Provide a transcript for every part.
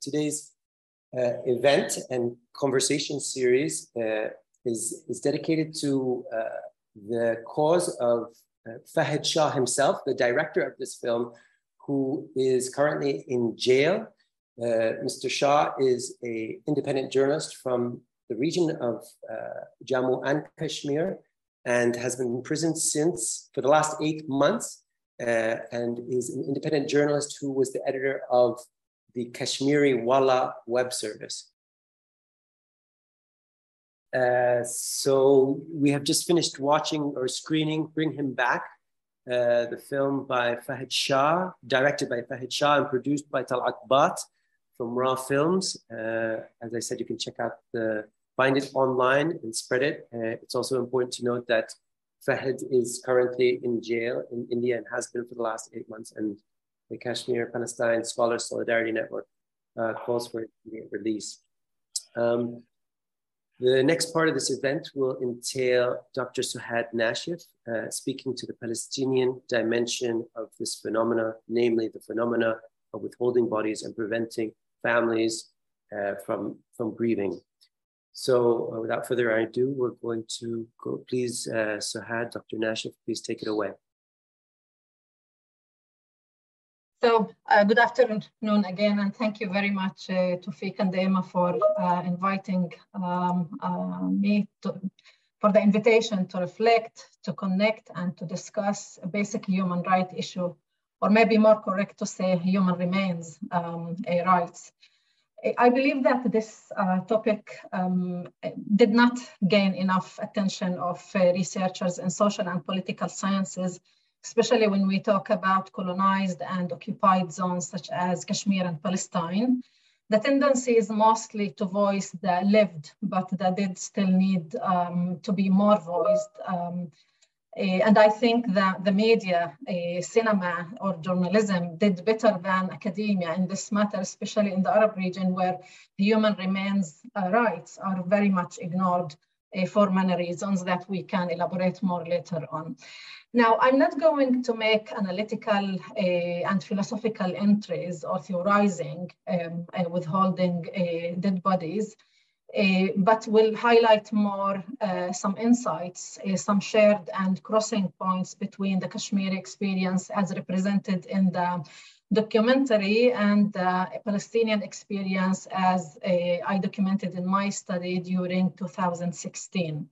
today's uh, event and conversation series uh, is, is dedicated to uh, the cause of uh, Fahad Shah himself, the director of this film, who is currently in jail. Uh, Mr. Shah is an independent journalist from the region of uh, Jammu and Kashmir and has been in prison since for the last eight months and is an independent journalist who was the editor of the Kashmir Walla web service. Uh, so we have just finished watching or screening Bring Him Back, uh, the film by Fahad Shah, directed by Fahad Shah and produced by Talat Bhatt from Raw Films. Uh, as I said, you can check out the, find it online and spread it. Uh, it's also important to note that Fahad is currently in jail in India and has been for the last eight months. And the Kashmir Palestine Scholars Solidarity Network uh, calls for release. Um, the next part of this event will entail Dr. Suhad Nashif uh, speaking to the Palestinian dimension of this phenomena, namely the phenomena of withholding bodies and preventing families uh, from, from grieving. So uh, without further ado, we're going to go, please, uh, Suhad, Dr. Nashif, please take it away. So uh, good afternoon again, and thank you very much uh, to Fik and Emma for uh, inviting um, uh, me to, for the invitation to reflect, to connect, and to discuss a basic human right issue, or maybe more correct to say human remains um, rights. I believe that this uh, topic um, did not gain enough attention of uh, researchers in social and political sciences, especially when we talk about colonized and occupied zones such as Kashmir and Palestine. The tendency is mostly to voice the lived, but that did still need um, to be more voiced. Um, uh, and I think that the media, uh, cinema or journalism did better than academia in this matter, especially in the Arab region where human remains uh, rights are very much ignored for many reasons that we can elaborate more later on. Now, I'm not going to make analytical uh, and philosophical entries or theorizing um, uh, withholding uh, dead bodies. Uh, but will highlight more some insights, some shared and crossing points between the Kashmiri experience as represented in the documentary and the Palestinian experience as I documented in my study during 2016.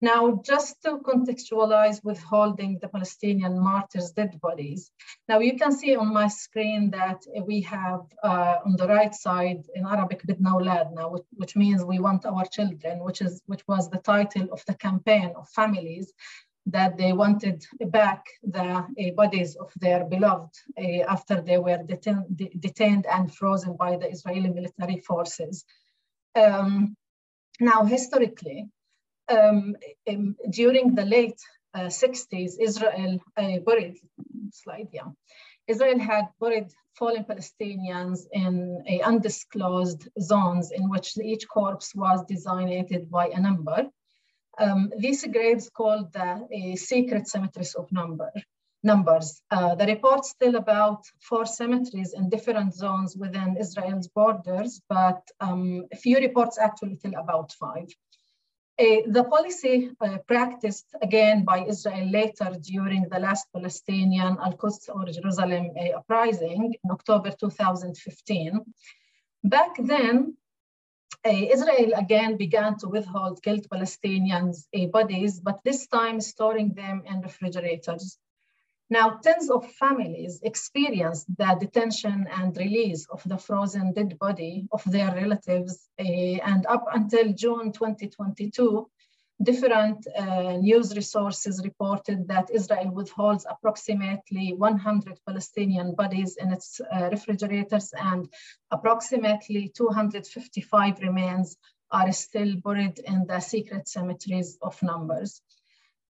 Now, just to contextualize withholding the Palestinian martyrs' dead bodies. Now, you can see on my screen that we have uh, on the right side in Arabic, Bidna Auladna, which, which means we want our children, which, is, which was the title of the campaign of families that they wanted back the uh, bodies of their beloved uh, after they were deten de detained and frozen by the Israeli military forces. Um, now, historically, um, in, during the late uh, 60s, Israel uh, buried, slide, yeah. Israel had buried fallen Palestinians in a undisclosed zones in which each corpse was designated by a number. Um, these graves called the secret cemeteries of number, numbers. Uh, the reports tell about four cemeteries in different zones within Israel's borders, but um, a few reports actually tell about five. Uh, the policy uh, practiced again by Israel later during the last Palestinian Al-Quds or Jerusalem uh, uprising in October 2015. Back then, uh, Israel again began to withhold killed Palestinians' uh, bodies, but this time storing them in refrigerators. Now, tens of families experienced the detention and release of the frozen dead body of their relatives. Uh, and up until June 2022, different uh, news resources reported that Israel withholds approximately 100 Palestinian bodies in its uh, refrigerators and approximately 255 remains are still buried in the secret cemeteries of numbers.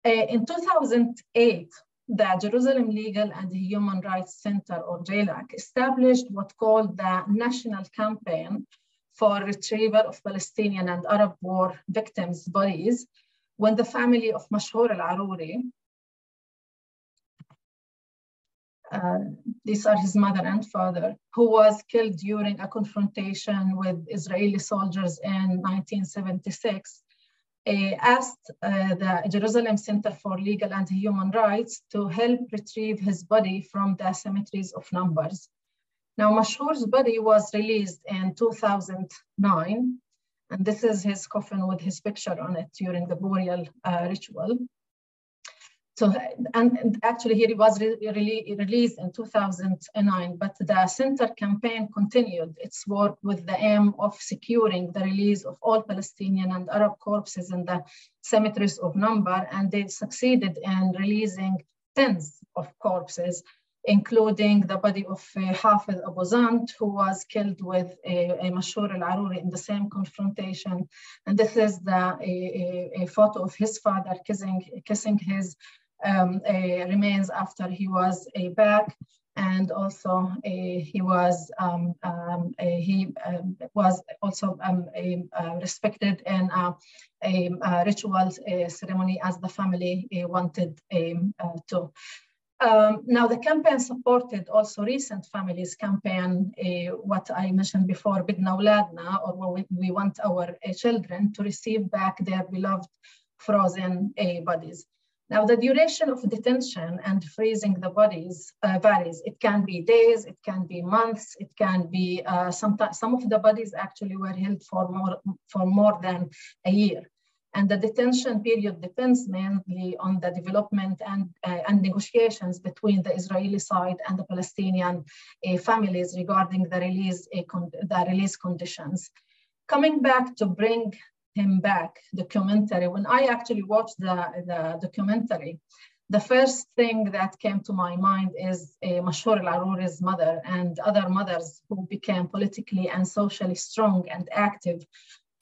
Uh, in 2008, the Jerusalem Legal and Human Rights Center, or JLAC, established what called the National Campaign for Retrieval of Palestinian and Arab War Victims' Bodies when the family of Mashhur al-Aruri uh, these are his mother and father, who was killed during a confrontation with Israeli soldiers in 1976, uh, asked uh, the Jerusalem Center for Legal and Human Rights to help retrieve his body from the cemeteries of numbers. Now, Mashhur's body was released in 2009, and this is his coffin with his picture on it during the burial uh, ritual. So, and, and actually he was re re released in 2009, but the center campaign continued its work with the aim of securing the release of all Palestinian and Arab corpses in the cemeteries of Number, and they succeeded in releasing tens of corpses, including the body of uh, Hafiz Abu Zant, who was killed with a, a Mashhur al-Aruri in the same confrontation. And this is the, a, a, photo of his father kissing, kissing his um, remains after he was a back and also he was um, um, he um, was also um, a, respected in a, a, ritual ceremony as the family wanted uh, to. Um, now the campaign supported also recent families campaign, uh, what I mentioned before, Bidna Auladna, or we, we want our uh, children to receive back their beloved frozen uh, bodies. Now, the duration of detention and freezing the bodies uh, varies. It can be days, it can be months, it can be uh, sometimes some of the bodies actually were held for more for more than a year. And the detention period depends mainly on the development and, uh, and negotiations between the Israeli side and the Palestinian uh, families regarding the release, uh, the release conditions. Coming back to bring him back documentary, when I actually watched the, the documentary, the first thing that came to my mind is uh, Mashhur al-Aruri's mother and other mothers who became politically and socially strong and active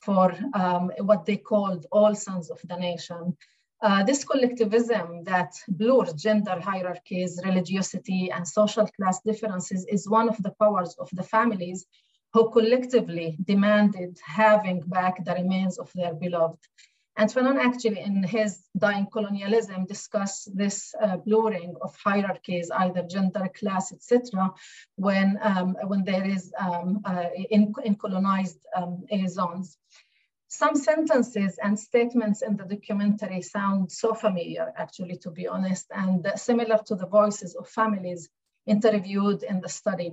for um, what they called all sons of the nation. Uh, this collectivism that blurs gender hierarchies, religiosity, and social class differences is one of the powers of the families who collectively demanded having back the remains of their beloved. And Fanon actually in his Dying Colonialism discuss this uh, blurring of hierarchies, either gender, class, etc., when, um, when there is um, uh, in, in colonized um, zones. Some sentences and statements in the documentary sound so familiar, actually, to be honest, and similar to the voices of families interviewed in the study.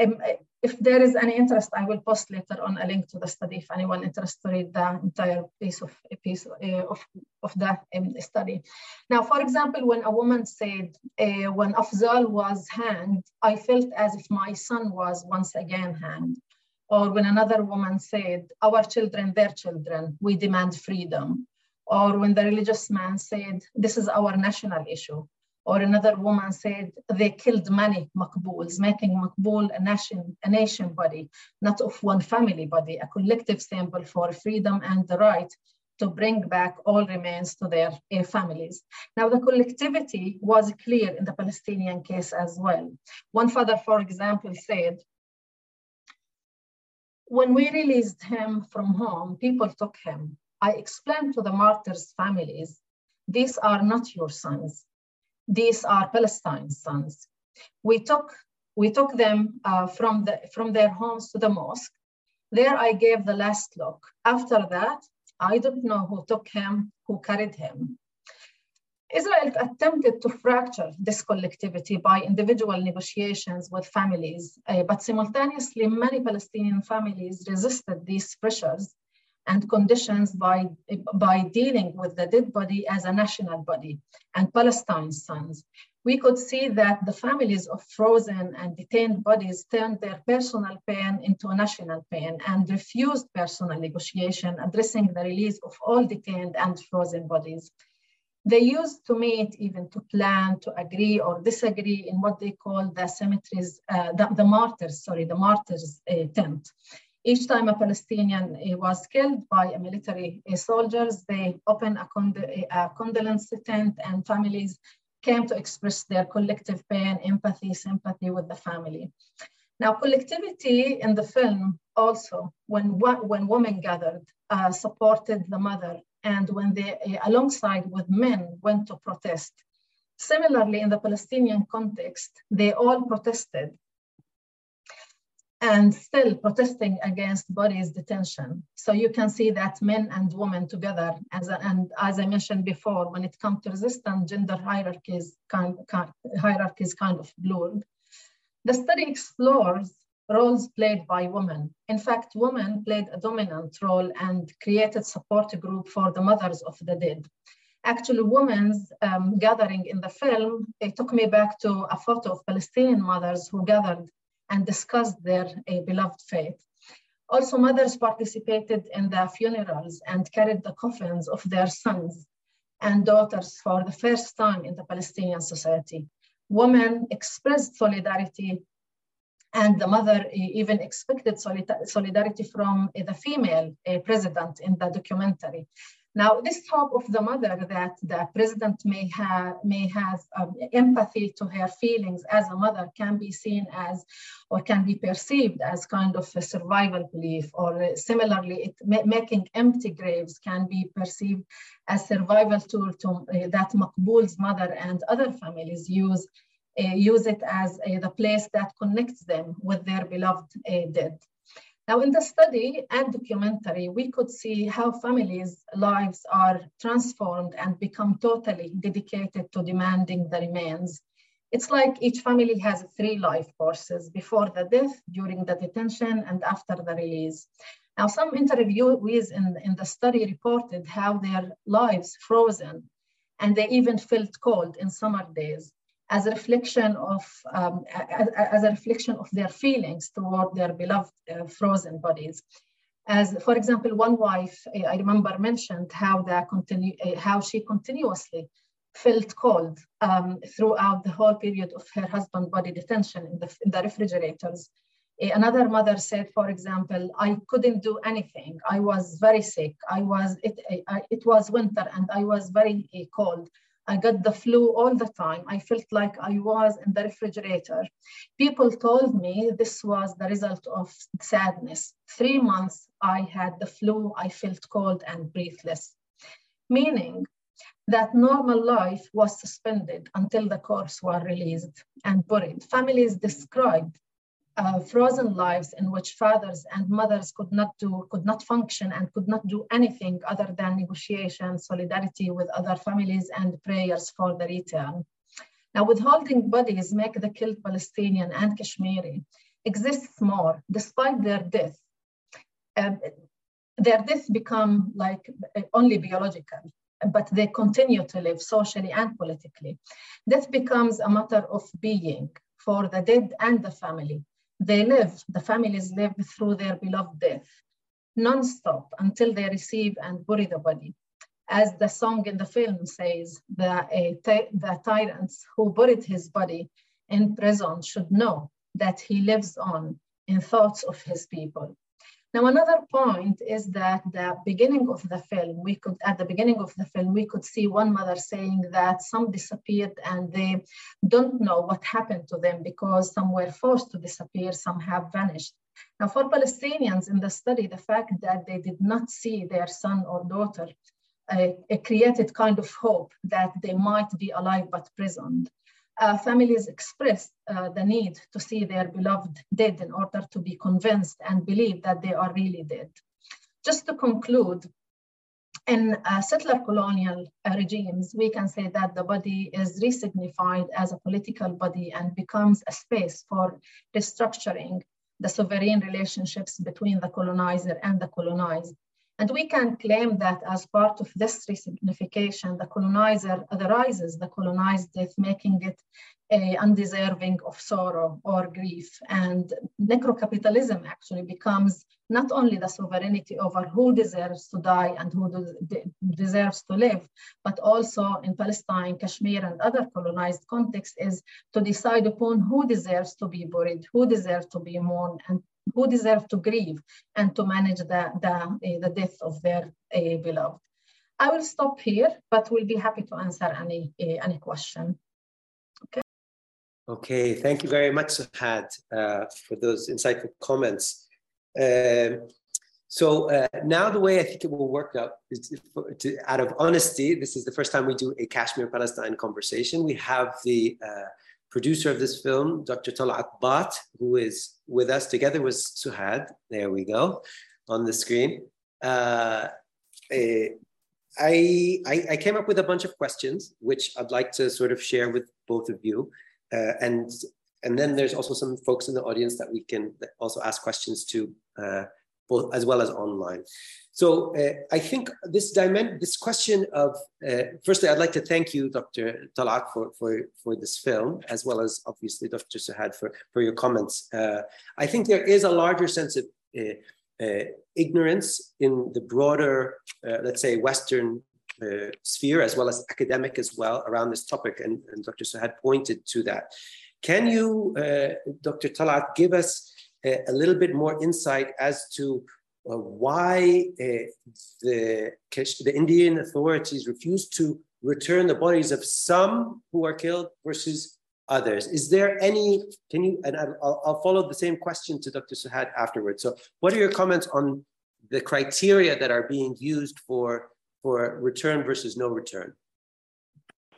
Um, if there is any interest, I will post later on a link to the study if anyone interested to read the entire piece of piece uh, of, of the um, study. Now, for example, when a woman said, uh, when Afzal was hanged, I felt as if my son was once again hanged. Or when another woman said, our children, their children, we demand freedom. Or when the religious man said, this is our national issue. Or another woman said they killed many Makbuls, making Makbul a nation, a nation body, not of one family body, a collective symbol for freedom and the right to bring back all remains to their uh, families. Now, the collectivity was clear in the Palestinian case as well. One father, for example, said, when we released him from home, people took him. I explained to the martyrs' families, these are not your sons. These are Palestine's sons. We took, we took them uh, from, the, from their homes to the mosque. There I gave the last look. After that, I don't know who took him, who carried him. Israel attempted to fracture this collectivity by individual negotiations with families, uh, but simultaneously many Palestinian families resisted these pressures and conditions by, by dealing with the dead body as a national body and Palestine's sons. We could see that the families of frozen and detained bodies turned their personal pain into a national pain and refused personal negotiation addressing the release of all detained and frozen bodies. They used to meet, even to plan, to agree or disagree in what they call the cemeteries, uh, the, the, martyrs, sorry, the martyrs uh, tent. Each time a Palestinian eh, was killed by a military eh, soldiers, they opened a, cond a condolence tent and families came to express their collective pain, empathy, sympathy with the family. Now, collectivity in the film also, when, when women gathered, uh, supported the mother, and when they, uh, alongside with men, went to protest. Similarly, in the Palestinian context, they all protested and still protesting against bodies detention. So you can see that men and women together, as a, and as I mentioned before, when it comes to resistance, gender hierarchies kind, kind, hierarchies kind of blurred. The study explores roles played by women. In fact, women played a dominant role and created support group for the mothers of the dead. Actually, women's um, gathering in the film, it took me back to a photo of Palestinian mothers who gathered and discussed their uh, beloved faith. Also, mothers participated in the funerals and carried the coffins of their sons and daughters for the first time in the Palestinian society. Women expressed solidarity and the mother even expected solidarity from the female uh, president in the documentary. Now, this hope of the mother that the president may have may have um, empathy to her feelings as a mother can be seen as, or can be perceived as kind of a survival belief, or uh, similarly, it, making empty graves can be perceived as survival tool to, uh, that Maqbool's mother and other families use uh, use it as uh, the place that connects them with their beloved uh, dead. Now, in the study and documentary, we could see how families' lives are transformed and become totally dedicated to demanding the remains. It's like each family has three life courses before the death, during the detention, and after the release. Now, some interviewees in, in the study reported how their lives frozen and they even felt cold in summer days as a reflection of um, as, as, a reflection of their feelings toward their beloved uh, frozen bodies. As for example, one wife I remember mentioned how that uh, how she continuously felt cold um, throughout the whole period of her husband body detention in the, in the refrigerators. Another mother said, for example, I couldn't do anything. I was very sick. I was it. It was winter and I was very uh, cold. I got the flu all the time. I felt like I was in the refrigerator. People told me this was the result of sadness. Three months I had the flu, I felt cold and breathless. Meaning that normal life was suspended until the corpse were released and buried. Families described uh, frozen lives in which fathers and mothers could not do, could not function and could not do anything other than negotiation, solidarity with other families and prayers for the return. Now withholding bodies make the killed Palestinian and Kashmiri exists more despite their death. Um, their death become like only biological, but they continue to live socially and politically. Death becomes a matter of being for the dead and the family they live, the families live through their beloved death, non-stop until they receive and bury the body. As the song in the film says, the, the tyrants who buried his body in prison should know that he lives on in thoughts of his people. Now, another point is that the beginning of the film, we could, at the beginning of the film, we could see one mother saying that some disappeared and they don't know what happened to them because some were forced to disappear, some have vanished. Now, for Palestinians in the study, the fact that they did not see their son or daughter uh, created kind of hope that they might be alive but prisoned uh, families express uh, the need to see their beloved dead in order to be convinced and believe that they are really dead. Just to conclude, in uh, settler colonial uh, regimes, we can say that the body is resignified as a political body and becomes a space for restructuring the sovereign relationships between the colonizer and the colonized and we can claim that as part of this resignification, the colonizer otherizes the colonized death, making it uh, undeserving of sorrow or grief. And necrocapitalism actually becomes not only the sovereignty over who deserves to die and who de deserves to live, but also in Palestine, Kashmir, and other colonized contexts is to decide upon who deserves to be buried, who deserves to be mourned, and who deserve to grieve and to manage the, the, uh, the death of their uh, beloved. I will stop here, but we'll be happy to answer any, uh, any question. Okay. Thank you very much, Suhad, uh, for those insightful comments. Um, So uh, now the way I think it will work out is to, out of honesty, this is the first time we do a Kashmir Palestine conversation. We have the uh, producer of this film, Dr. Talat Bhatt, who is with us together with Suhad. There we go on the screen. Uh, eh, I, I, I, came up with a bunch of questions, which I'd like to sort of share with both of you. Uh, and, and then there's also some folks in the audience that we can also ask questions to uh, both as well as online. So uh, I think this dimension, this question of, uh, firstly, I'd like to thank you, Dr. Talat, for, for, for this film, as well as obviously Dr. Suhad for, for your comments. Uh, I think there is a larger sense of uh, ignorance in the broader, let's say, Western sphere, as well as academic as well, around this topic, and, and Dr. Suhad pointed to that. Can you, Dr. Talat, give us a little bit more insight as to uh, why uh, the, the Indian authorities refused to return the bodies of some who are killed versus others. Is there any, can you, and I'll, I'll follow the same question to Dr. Suhad afterwards. So what are your comments on the criteria that are being used for, for return versus no return?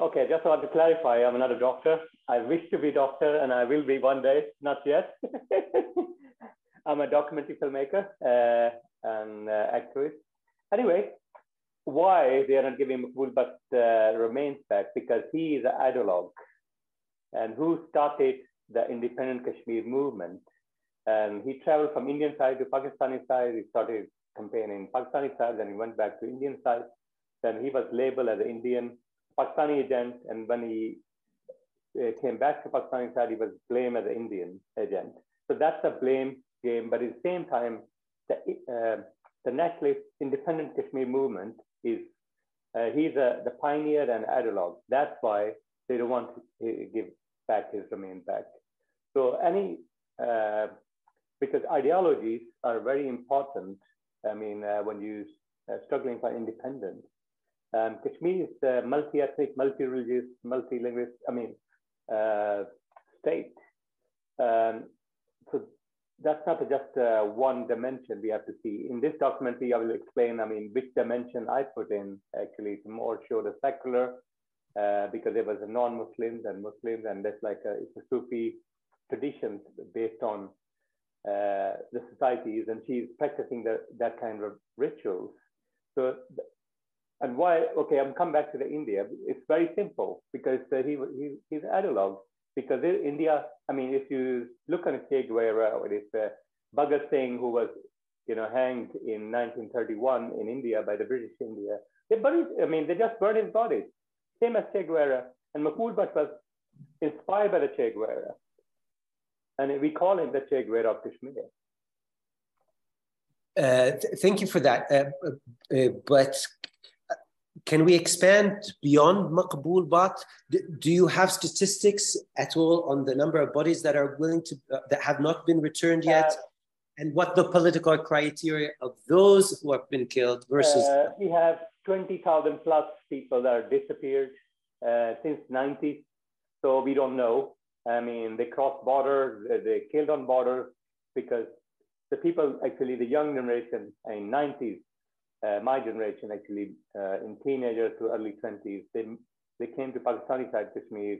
Okay, just want to clarify, I'm not a doctor. I wish to be a doctor and I will be one day, not yet. I'm a documentary filmmaker uh, and uh, activist. Anyway, why they are not giving Butt uh, remains back? Because he is an ideologue and who started the independent Kashmir movement. And he traveled from Indian side to Pakistani side. He started campaigning Pakistani side, then he went back to Indian side. Then he was labeled as an Indian Pakistani agent. And when he uh, came back to Pakistani side, he was blamed as an Indian agent. So that's a blame game. But at the same time, the, uh, the nationalist independent Kashmir movement is, uh, he's a, the pioneer and ideologue. That's why they don't want to give back his remain back. So any, uh, because ideologies are very important. I mean, uh, when you uh, struggling for independence, um, Kashmir is a multi-ethnic, multi-religious, multi-linguist, I mean, uh, state. Um, so that's not just uh, one dimension we have to see. In this documentary, I will explain, I mean, which dimension I put in actually to more show the secular, uh, because there was a non-Muslims and Muslims, and that's like a, it's a Sufi tradition based on uh, the societies, and she's practicing the, that kind of rituals. So, and why? Okay, I'm come back to the India. It's very simple because he, he he's analog. because in India, I mean, if you look at Che Guevara, it's uh, Bhagat Singh, who was, you know, hanged in 1931 in India by the British India, they buried, I mean, they just burned his body, same as Che Guevara. And Maqbool Butt was inspired by the Che Guevara. And we call him the Che Guevara of Kashmir. Uh, th thank you for that. Uh, uh, but can we expand beyond Maqbool Butt? Do you have statistics at all on the number of bodies that are willing to, uh, that have not been returned yet? Uh, and what the political criteria of those who have been killed versus? Uh, we have 20,000 plus people that are disappeared uh, since 90s. So we don't know. I mean, they crossed borders, they killed on borders because the people, actually the young generation in 90s, uh, my generation actually, uh, in teenagers to early 20s, they, they came to Pakistani side Kashmir.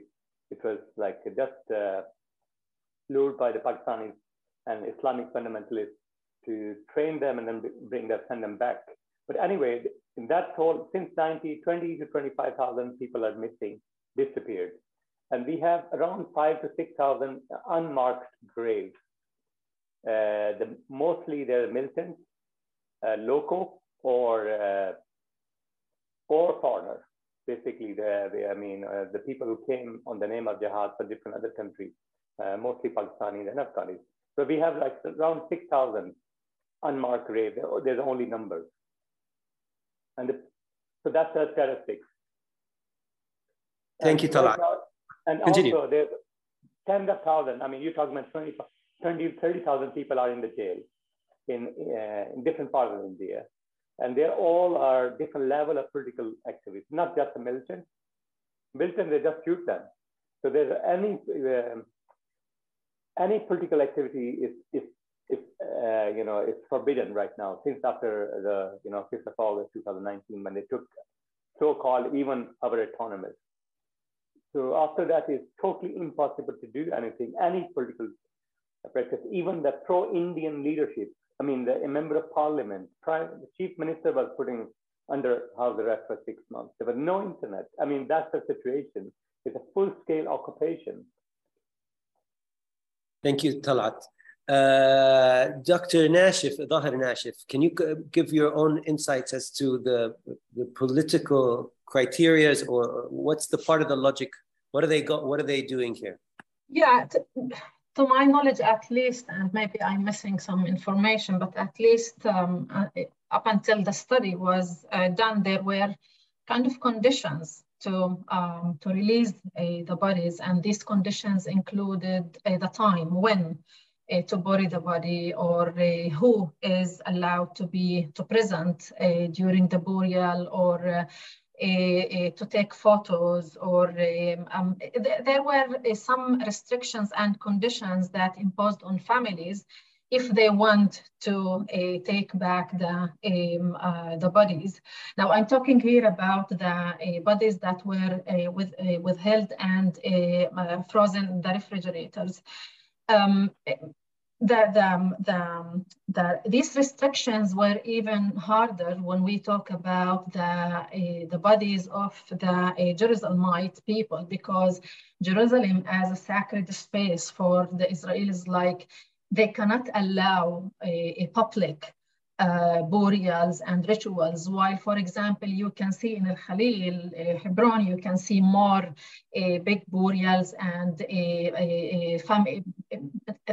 It was like just uh, lured by the Pakistanis and Islamic fundamentalists to train them and then bring them, send them back. But anyway, in that whole, since 90, 20 to 25,000 people are missing, disappeared. And we have around five to 6,000 unmarked graves. Uh, the, mostly they're militants, uh, local, or uh, or foreigner. Basically, the, the I mean, uh, the people who came on the name of jihad for different other countries, uh, mostly Pakistanis and Afghanis. So we have like around 6,000 unmarked graves. There's only numbers. And the, so that's the statistics. Thank and you, Talat. And Continue. also, there's tens of thousands. I mean, you're talking about 20, 20 30,000 people are in the jail in, uh, in different parts of India and they all are different level of political activity, not just the militant. Militant, they just shoot them. So there's any um, any political activity is, is if, uh, you know, it's forbidden right now since after the, you know, 5th of August 2019 when they took so-called even our autonomous. So after that, it's totally impossible to do anything, any political practice, even the pro-Indian leadership. I mean, the, member of parliament, prime, the chief minister was putting under house arrest for six months. There was no internet. I mean, that's the situation. It's a full-scale occupation. Thank you, Talat. Uh, Dr. Nashif, Daher Nashif, can you give your own insights as to the, the political criterias or what's the part of the logic? What are they What are they doing here? Yeah, to, to my knowledge, at least, and maybe I'm missing some information, but at least um, uh, up until the study was uh, done, there were kind of conditions to, um, to release uh, the bodies. And these conditions included uh, the time when uh, to bury the body or uh, who is allowed to be to present during the burial or to take photos or um, um, th there were some restrictions and conditions that imposed on families if they want to uh, take back the um, uh, the bodies. Now I'm talking here about the uh, bodies that were with, withheld and frozen in the refrigerators. Um, the, the, the, the, these restrictions were even harder when we talk about the, uh, the bodies of the uh, Jerusalemite people because Jerusalem as a sacred space for the Israelis, like they cannot allow a, a public uh, burials and rituals. While, for example, you can see in Al Khalil, uh, Hebron, you can see more uh, big burials and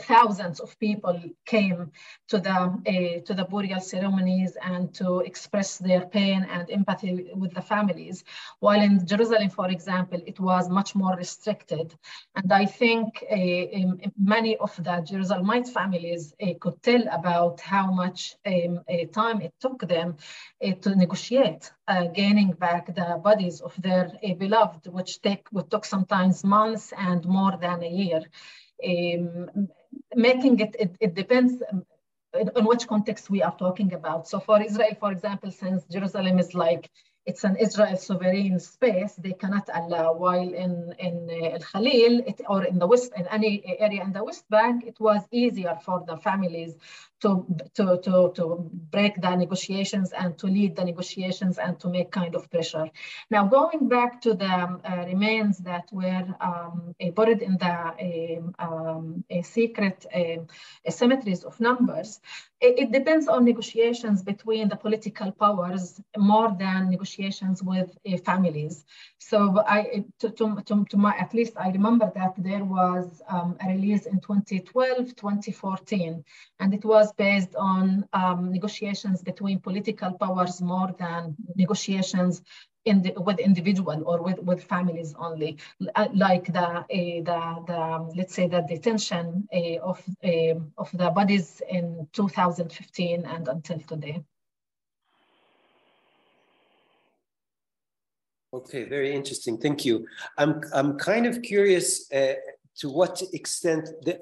thousands of people came to the to the burial ceremonies and to express their pain and empathy with the families. While in Jerusalem, for example, it was much more restricted. And I think many of the Jerusalemite families could tell about how much um, time it took them uh, to negotiate uh, gaining back the bodies of their uh, beloved, which take which took sometimes months and more than a year. Um, making it, it, it depends um, on which context we are talking about. So for Israel, for example, since Jerusalem is like it's an Israel sovereign space, they cannot allow. While in, in uh, Al Khalil it, or in the West, in any area in the West Bank, it was easier for the families to, to, to, to break the negotiations and to lead the negotiations and to make kind of pressure. Now, going back to the uh, remains that were um, buried in the um, secret cemeteries of numbers, it, it, depends on negotiations between the political powers more than negotiations with uh, families. So I, to, to, to, to, my, at least I remember that there was um, a release in 2012, 2014, and it was based on um, negotiations between political powers more than negotiations in the, with individual or with, with families only, like the, uh, the, the um, let's say the detention uh, of, uh, of the bodies in 2015 and until today. Okay, very interesting. Thank you. I'm, I'm kind of curious to what extent the,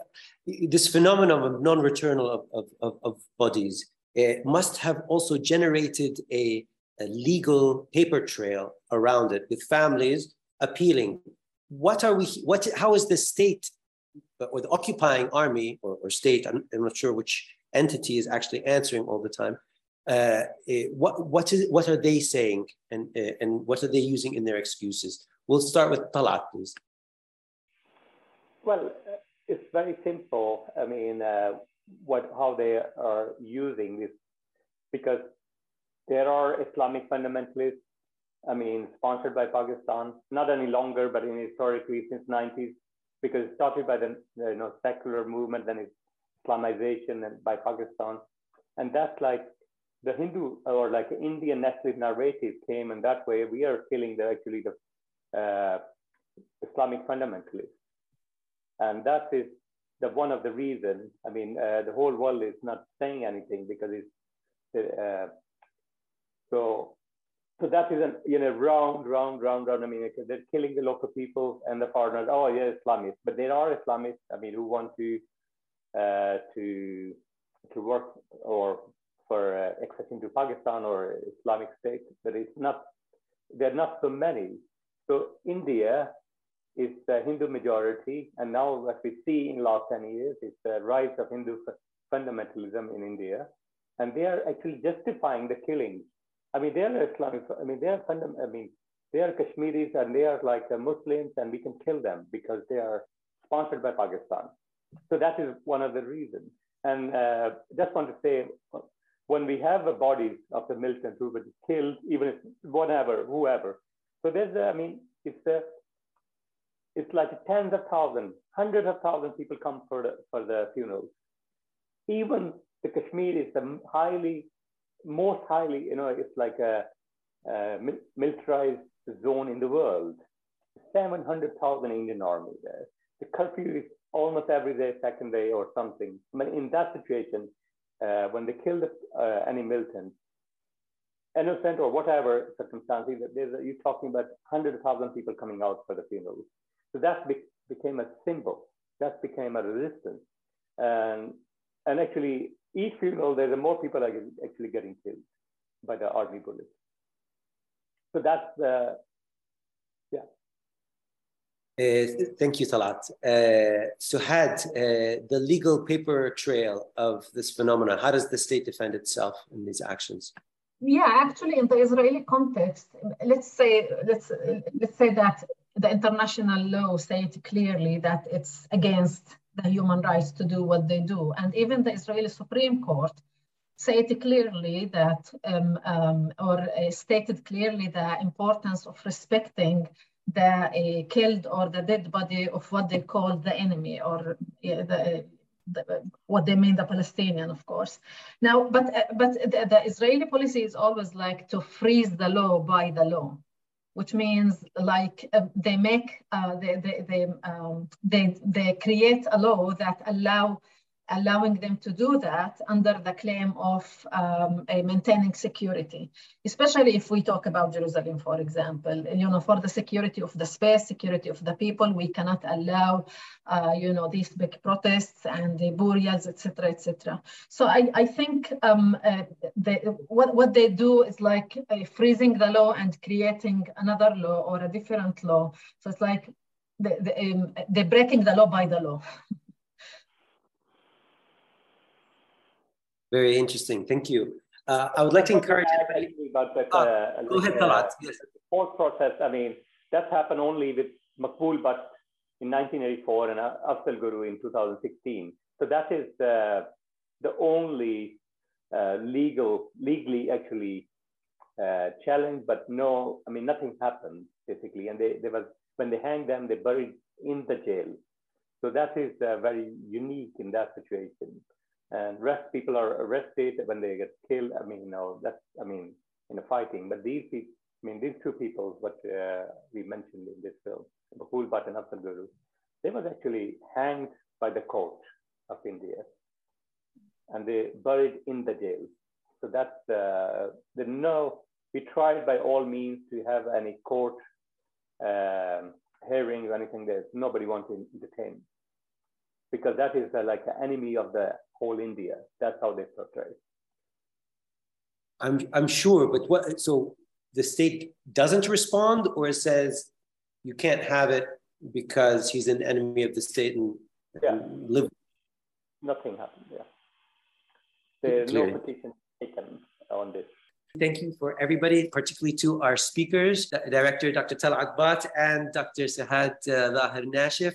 this phenomenon of non-returnal of, of, of, of bodies uh, must have also generated a, a, legal paper trail around it with families appealing. What are we, what, how is the state or the occupying army or, or state, I'm, I'm, not sure which entity is actually answering all the time, uh, uh, what, what, is, what are they saying and, uh, and what are they using in their excuses? We'll start with Talat, please. Well, it's very simple. I mean, uh, what how they are using this, because there are Islamic fundamentalists. I mean, sponsored by Pakistan, not any longer, but in historically since 90s, because started by the you know secular movement, then it's Islamization and by Pakistan, and that's like the Hindu or like Indian nationalist narrative came, and that way we are killing the actually the uh, Islamic fundamentalists. And that is the one of the reasons, I mean, uh, the whole world is not saying anything because it's, uh, so, so that is an, you know, round, round, round, round. I mean, they're killing the local people and the foreigners. Oh, yeah, Islamists, but there are Islamists, I mean, who want to, uh, to to work or for uh, accessing to Pakistan or Islamic State, but it's not, there are not so many. So India is the Hindu majority, and now what we see in last 10 years is the rise of Hindu fundamentalism in India, and they are actually justifying the killings. I mean, they are Islamic, I mean, they are fundam- I mean, they are Kashmiris and they are like Muslims, and we can kill them because they are sponsored by Pakistan. So that is one of the reasons. And uh, just want to say, when we have the bodies of the militants who were killed, even if whatever, whoever. So there's, a, I mean, it's a, it's like tens of thousands, hundreds of thousands people come for the, for the funerals. Even the Kashmir is the highly, most highly, you know, it's like a, a militarized zone in the world. 700,000 Indian army there. The curfew is almost every day, second day or something. I mean, in that situation, uh, when they killed uh, any militant, innocent or whatever circumstances, you're talking about 100,000 people coming out for the funeral. So that be became a symbol. That became a resistance. And, and actually, each funeral, there's more people are actually getting killed by the army bullets. So that's, uh, yeah. Uh, thank you, Talat. Uh, Suhad, uh, the legal paper trail of this phenomenon, how does the state defend itself in these actions? Yeah, actually, in the Israeli context, let's say let's let's say that the international law says clearly that it's against the human rights to do what they do, and even the Israeli Supreme Court said clearly that um, um, or uh, stated clearly the importance of respecting the uh, killed or the dead body of what they call the enemy or uh, the, the, what they mean the Palestinian, of course. Now, but uh, but the, the, Israeli policy is always like to freeze the law by the law, which means like uh, they make uh, they they they, um, they they create a law that allow allowing them to do that under the claim of um, maintaining security, especially if we talk about Jerusalem, for example. You know, for the security of the space, security of the people, we cannot allow, uh, you know, these big protests and the burials, etc., etc. So I, I think um, uh, what, what they do is like uh, freezing the law and creating another law or a different law. So it's like they, they, um, they're breaking the law by the law. Very interesting. Thank you. Uh, I would like to encourage everybody. About that, oh, uh, go ahead, Talat. Yes. The court process, I mean, that happened only with Makbul Butt in 1984 and Afzal Guru in 2016. So that is uh, the only uh, legal, legally actually uh, challenge, but no, I mean, nothing happened basically. And they, they was, when they hanged them, they buried in the jail. So that is uh, very unique in that situation and rest people are arrested when they get killed. I mean, know, that's I mean, in the fighting. But these people, I mean, these two people, what uh, we mentioned in this film, Maqbool Bhatt and Afzal Guru, they was actually hanged by the court of India, and they buried in the jail. So that's uh, the no. We tried by all means to have any court um, or anything. There's nobody wanted to detain because that is uh, like an enemy of the whole India. That's how they portray. I'm I'm sure, but what? So the state doesn't respond, or it says you can't have it because he's an enemy of the state and, yeah. live. Nothing happened. Yeah, there's no petition taken on this. Thank you for everybody, particularly to our speakers, Director Dr. Talat Bhatt and Dr. Suhad uh, Daher Nashif.